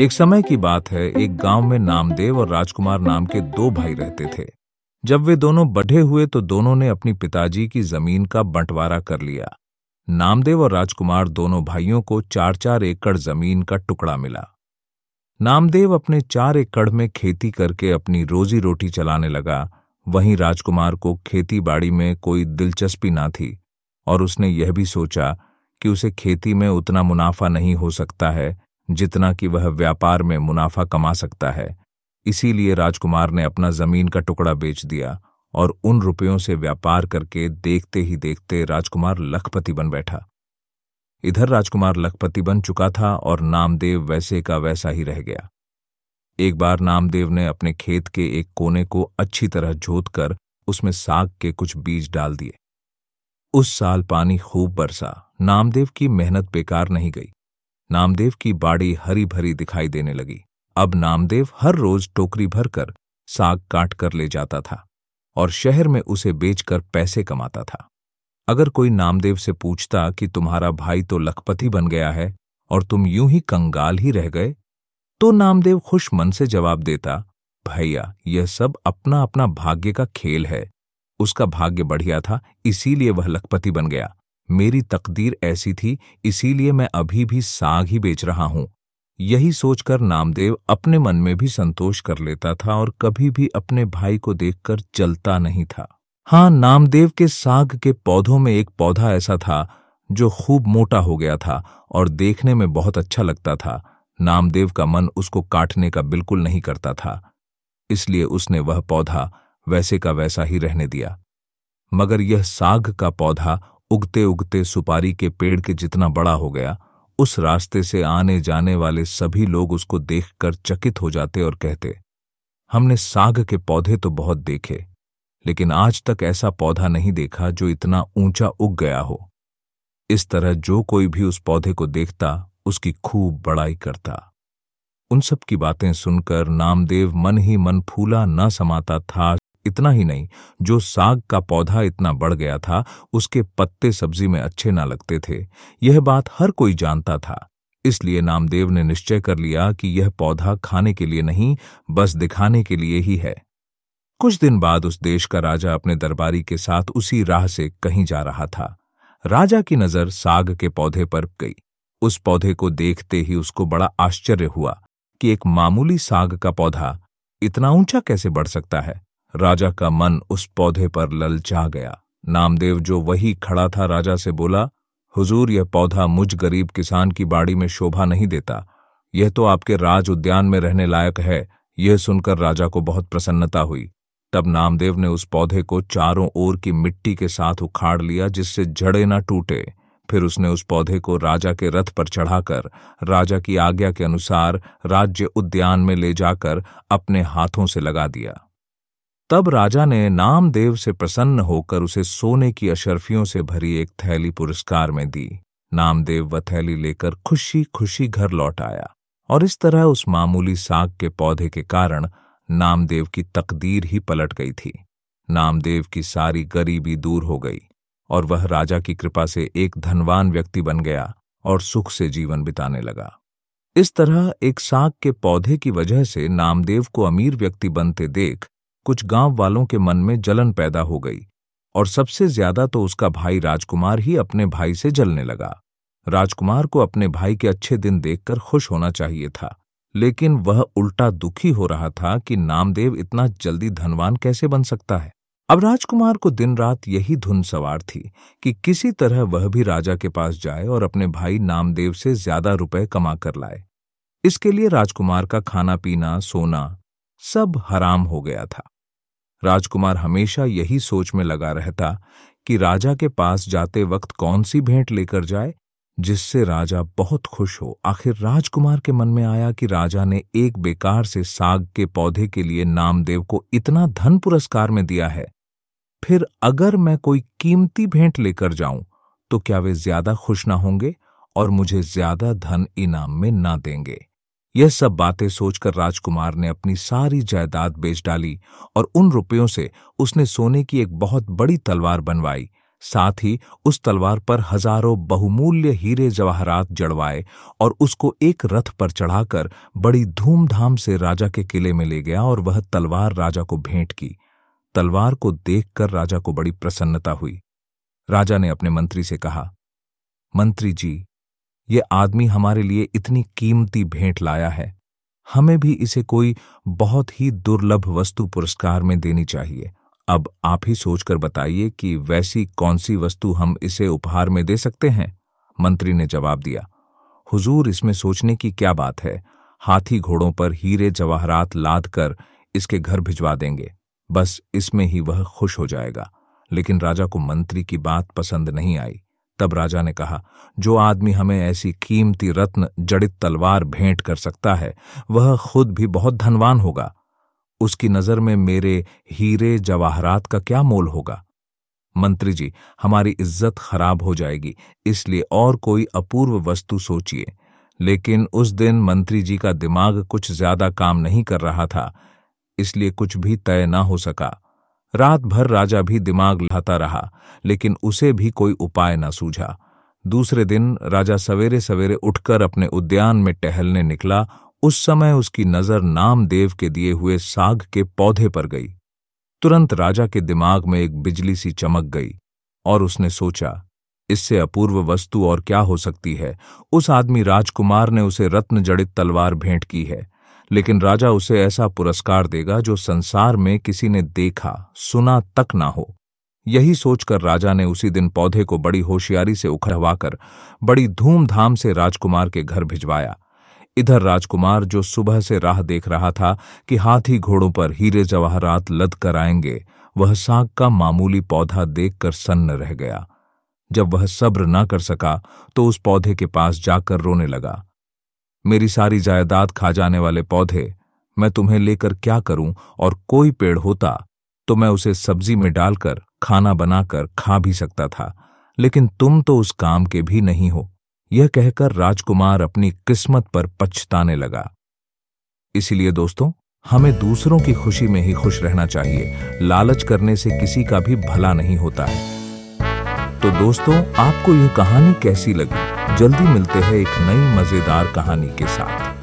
एक समय की बात है, एक गाँव में नामदेव और राजकुमार नाम के दो भाई रहते थे। जब वे दोनों बढ़े हुए तो दोनों ने अपनी पिताजी की ज़मीन का बंटवारा कर लिया। नामदेव और राजकुमार दोनों भाइयों को चार चार एकड़ ज़मीन का टुकड़ा मिला। नामदेव अपने चार एकड़ में खेती करके अपनी रोजी रोटी चलाने लगा। वहीं राजकुमार को खेती बाड़ी में कोई दिलचस्पी ना थी और उसने यह भी सोचा कि उसे खेती में उतना मुनाफा नहीं हो सकता है जितना कि वह व्यापार में मुनाफा कमा सकता है। इसीलिए राजकुमार ने अपना ज़मीन का टुकड़ा बेच दिया और उन रुपयों से व्यापार करके देखते ही देखते राजकुमार लखपति बन बैठा। इधर राजकुमार लखपति बन चुका था और नामदेव वैसे का वैसा ही रह गया। एक बार नामदेव ने अपने खेत के एक कोने को अच्छी तरह जोत कर उसमें साग के कुछ बीज डाल दिए। उस साल पानी खूब बरसा। नामदेव की मेहनत बेकार नहीं गई। नामदेव की बाड़ी हरी भरी दिखाई देने लगी। अब नामदेव हर रोज टोकरी भरकर साग काट कर ले जाता था और शहर में उसे बेचकर पैसे कमाता था। अगर कोई नामदेव से पूछता कि तुम्हारा भाई तो लखपति बन गया है और तुम यूँ ही कंगाल ही रह गए तो नामदेव खुश मन से जवाब देता, भैया, यह सब अपना अपना भाग्य का खेल है। उसका भाग्य बढ़िया था, इसीलिए वह लखपति बन गया। मेरी तकदीर ऐसी थी, इसीलिए मैं अभी भी साग ही बेच रहा हूँ। यही सोचकर नामदेव अपने मन में भी संतोष कर लेता था और कभी भी अपने भाई को देखकर जलता नहीं था। हाँ नामदेव के साग के पौधों में एक पौधा ऐसा था, जो खूब मोटा हो गया था और देखने में बहुत अच्छा लगता था। नामदेव का मन उसको काटने का बिल्कुल नहीं करता था, इसलिए उसने वह पौधा वैसे का वैसा ही रहने दिया। मगर यह साग का पौधा उगते उगते सुपारी के पेड़ के जितना बड़ा हो गया, उस रास्ते से आने जाने वाले सभी लोग उसको देखकर चकित हो जाते और कहते, हमने साग के पौधे तो बहुत देखे, लेकिन आज तक ऐसा पौधा नहीं देखा जो इतना ऊँचा उग गया हो। इस तरह जो कोई भी उस पौधे को देखता, उसकी खूब बड़ाई करता। उन सब की बातें सुनकर नामदेव मन ही मन फूला न समाता था। इतना ही नहीं, जो साग का पौधा इतना बढ़ गया था, उसके पत्ते सब्ज़ी में अच्छे ना लगते थे। यह बात हर कोई जानता था। इसलिए नामदेव ने निश्चय कर लिया कि यह पौधा खाने के लिए नहीं, बस दिखाने के लिए ही है। कुछ दिन बाद उस देश का राजा अपने दरबारी के साथ उसी राह से कहीं जा रहा था। राजा की नज़र साग के पौधे पर गई। उस पौधे को देखते ही उसको बड़ा आश्चर्य हुआ कि एक मामूली साग का पौधा इतना ऊँचा कैसे बढ़ सकता है? राजा का मन उस पौधे पर ललचा गया। नामदेव जो वही खड़ा था राजा से बोला, हुजूर, यह पौधा मुझ गरीब किसान की बाड़ी में शोभा नहीं देता। यह तो आपके राज उद्यान में रहने लायक है। यह सुनकर राजा को बहुत प्रसन्नता हुई। तब नामदेव ने उस पौधे को चारों ओर की मिट्टी के साथ उखाड़ लिया जिससे जड़े न टूटे। फिर उसने उस पौधे को राजा के रथ पर चढ़ाकर, राजा की आज्ञा के अनुसार राज्य उद्यान में ले जाकर अपने हाथों से लगा दिया। तब राजा ने नामदेव से प्रसन्न होकर उसे सोने की अशर्फियों से भरी एक थैली पुरस्कार में दी। नामदेव वह थैली लेकर खुशी खुशी घर लौट आया और इस तरह उस मामूली साग के पौधे के कारण नामदेव की तकदीर ही पलट गई थी। नामदेव की सारी गरीबी दूर हो गई और वह राजा की कृपा से एक धनवान व्यक्ति बन गया और सुख से जीवन बिताने लगा। इस तरह एक साग के पौधे की वजह से नामदेव को अमीर व्यक्ति बनते देख कुछ गाँव वालों के मन में जलन पैदा हो गई और सबसे ज़्यादा तो उसका भाई राजकुमार ही अपने भाई से जलने लगा। राजकुमार को अपने भाई के अच्छे दिन देखकर खुश होना चाहिए था, लेकिन वह उल्टा दुखी हो रहा था कि नामदेव इतना जल्दी धनवान कैसे बन सकता है। अब राजकुमार को दिन रात यही धुन सवार थी कि किसी तरह वह भी राजा के पास जाए और अपने भाई नामदेव से ज़्यादा रुपए कमा कर लाए। इसके लिए राजकुमार का खाना पीना सोना सब हराम हो गया था। राजकुमार हमेशा यही सोच में लगा रहता कि राजा के पास जाते वक्त कौन सी भेंट लेकर जाए, जिससे राजा बहुत खुश हो। आखिर राजकुमार के मन में आया कि राजा ने एक बेकार से साग के पौधे के लिए नामदेव को इतना धन पुरस्कार में दिया है। फिर अगर मैं कोई कीमती भेंट लेकर जाऊँ तो क्या वे ज़्यादा खुश ना होंगे और मुझे ज़्यादा धन इनाम में ना देंगे? यह सब बातें सोचकर राजकुमार ने अपनी सारी जायदाद बेच डाली और उन रुपयों से उसने सोने की एक बहुत बड़ी तलवार बनवाई। साथ ही उस तलवार पर हज़ारों बहुमूल्य हीरे जवाहरात जड़वाए और उसको एक रथ पर चढ़ाकर बड़ी धूमधाम से राजा के किले में ले गया और वह तलवार राजा को भेंट की। तलवार को देखकर राजा को बड़ी प्रसन्नता हुई। राजा ने अपने मंत्री से कहा, मंत्री जी ये आदमी हमारे लिए इतनी कीमती भेंट लाया है। हमें भी इसे कोई बहुत ही दुर्लभ वस्तु पुरस्कार में देनी चाहिए। अब आप ही सोचकर बताइए कि वैसी कौन सी वस्तु हम इसे उपहार में दे सकते हैं? मंत्री ने जवाब दिया। हुजूर, इसमें सोचने की क्या बात है? हाथी घोड़ों पर हीरे जवाहरात लाद कर इसके घर भिजवा देंगे। बस इसमें ही वह खुश हो जाएगा। लेकिन राजा को मंत्री की बात पसंद नहीं आई। तब राजा ने कहा, जो आदमी हमें ऐसी कीमती रत्न, जड़ित तलवार भेंट कर सकता है, वह खुद भी बहुत धनवान होगा। उसकी नज़र में मेरे हीरे जवाहरात का क्या मोल होगा? मंत्री जी, हमारी इज़्ज़त खराब हो जाएगी, इसलिए और कोई अपूर्व वस्तु सोचिए। लेकिन उस दिन मंत्री जी का दिमाग कुछ ज़्यादा काम नहीं कर रहा था, इसलिए कुछ भी तय न हो सका। रात भर राजा भी दिमाग लाता रहा, लेकिन उसे भी कोई उपाय न सूझा। दूसरे दिन राजा सवेरे सवेरे उठकर अपने उद्यान में टहलने निकला। उस समय उसकी नज़र नामदेव के दिए हुए साग के पौधे पर गई। तुरंत राजा के दिमाग में एक बिजली सी चमक गई और उसने सोचा, इससे अपूर्व वस्तु और क्या हो सकती है? उस आदमी राजकुमार ने उसे रत्न जड़ित तलवार भेंट की है। लेकिन राजा उसे ऐसा पुरस्कार देगा जो संसार में किसी ने देखा, सुना तक ना हो। यही सोचकर राजा ने उसी दिन पौधे को बड़ी होशियारी से उखड़वाकर, बड़ी धूमधाम से राजकुमार के घर भिजवाया। इधर राजकुमार जो सुबह से राह देख रहा था कि हाथी घोड़ों पर हीरे जवाहरात लद कर आएँगे, वह साग का मामूली पौधा देखकर सन्न रह गया। जब वह सब्र न कर सका तो उस पौधे के पास जाकर रोने लगा। मेरी सारी जायदाद खा जाने वाले पौधे, मैं तुम्हें लेकर क्या करूँ और कोई पेड़ होता तो मैं उसे सब्ज़ी में डालकर, खाना बनाकर खा भी सकता था, लेकिन तुम तो उस काम के भी नहीं हो। यह कहकर राजकुमार अपनी किस्मत पर पछताने लगा। इसलिए दोस्तों, हमें दूसरों की खुशी में ही खुश रहना चाहिए। लालच करने से किसी का भी भला नहीं होता है। तो दोस्तों, आपको यह कहानी कैसी लगी? जल्दी मिलते हैं एक नई मज़ेदार कहानी के साथ।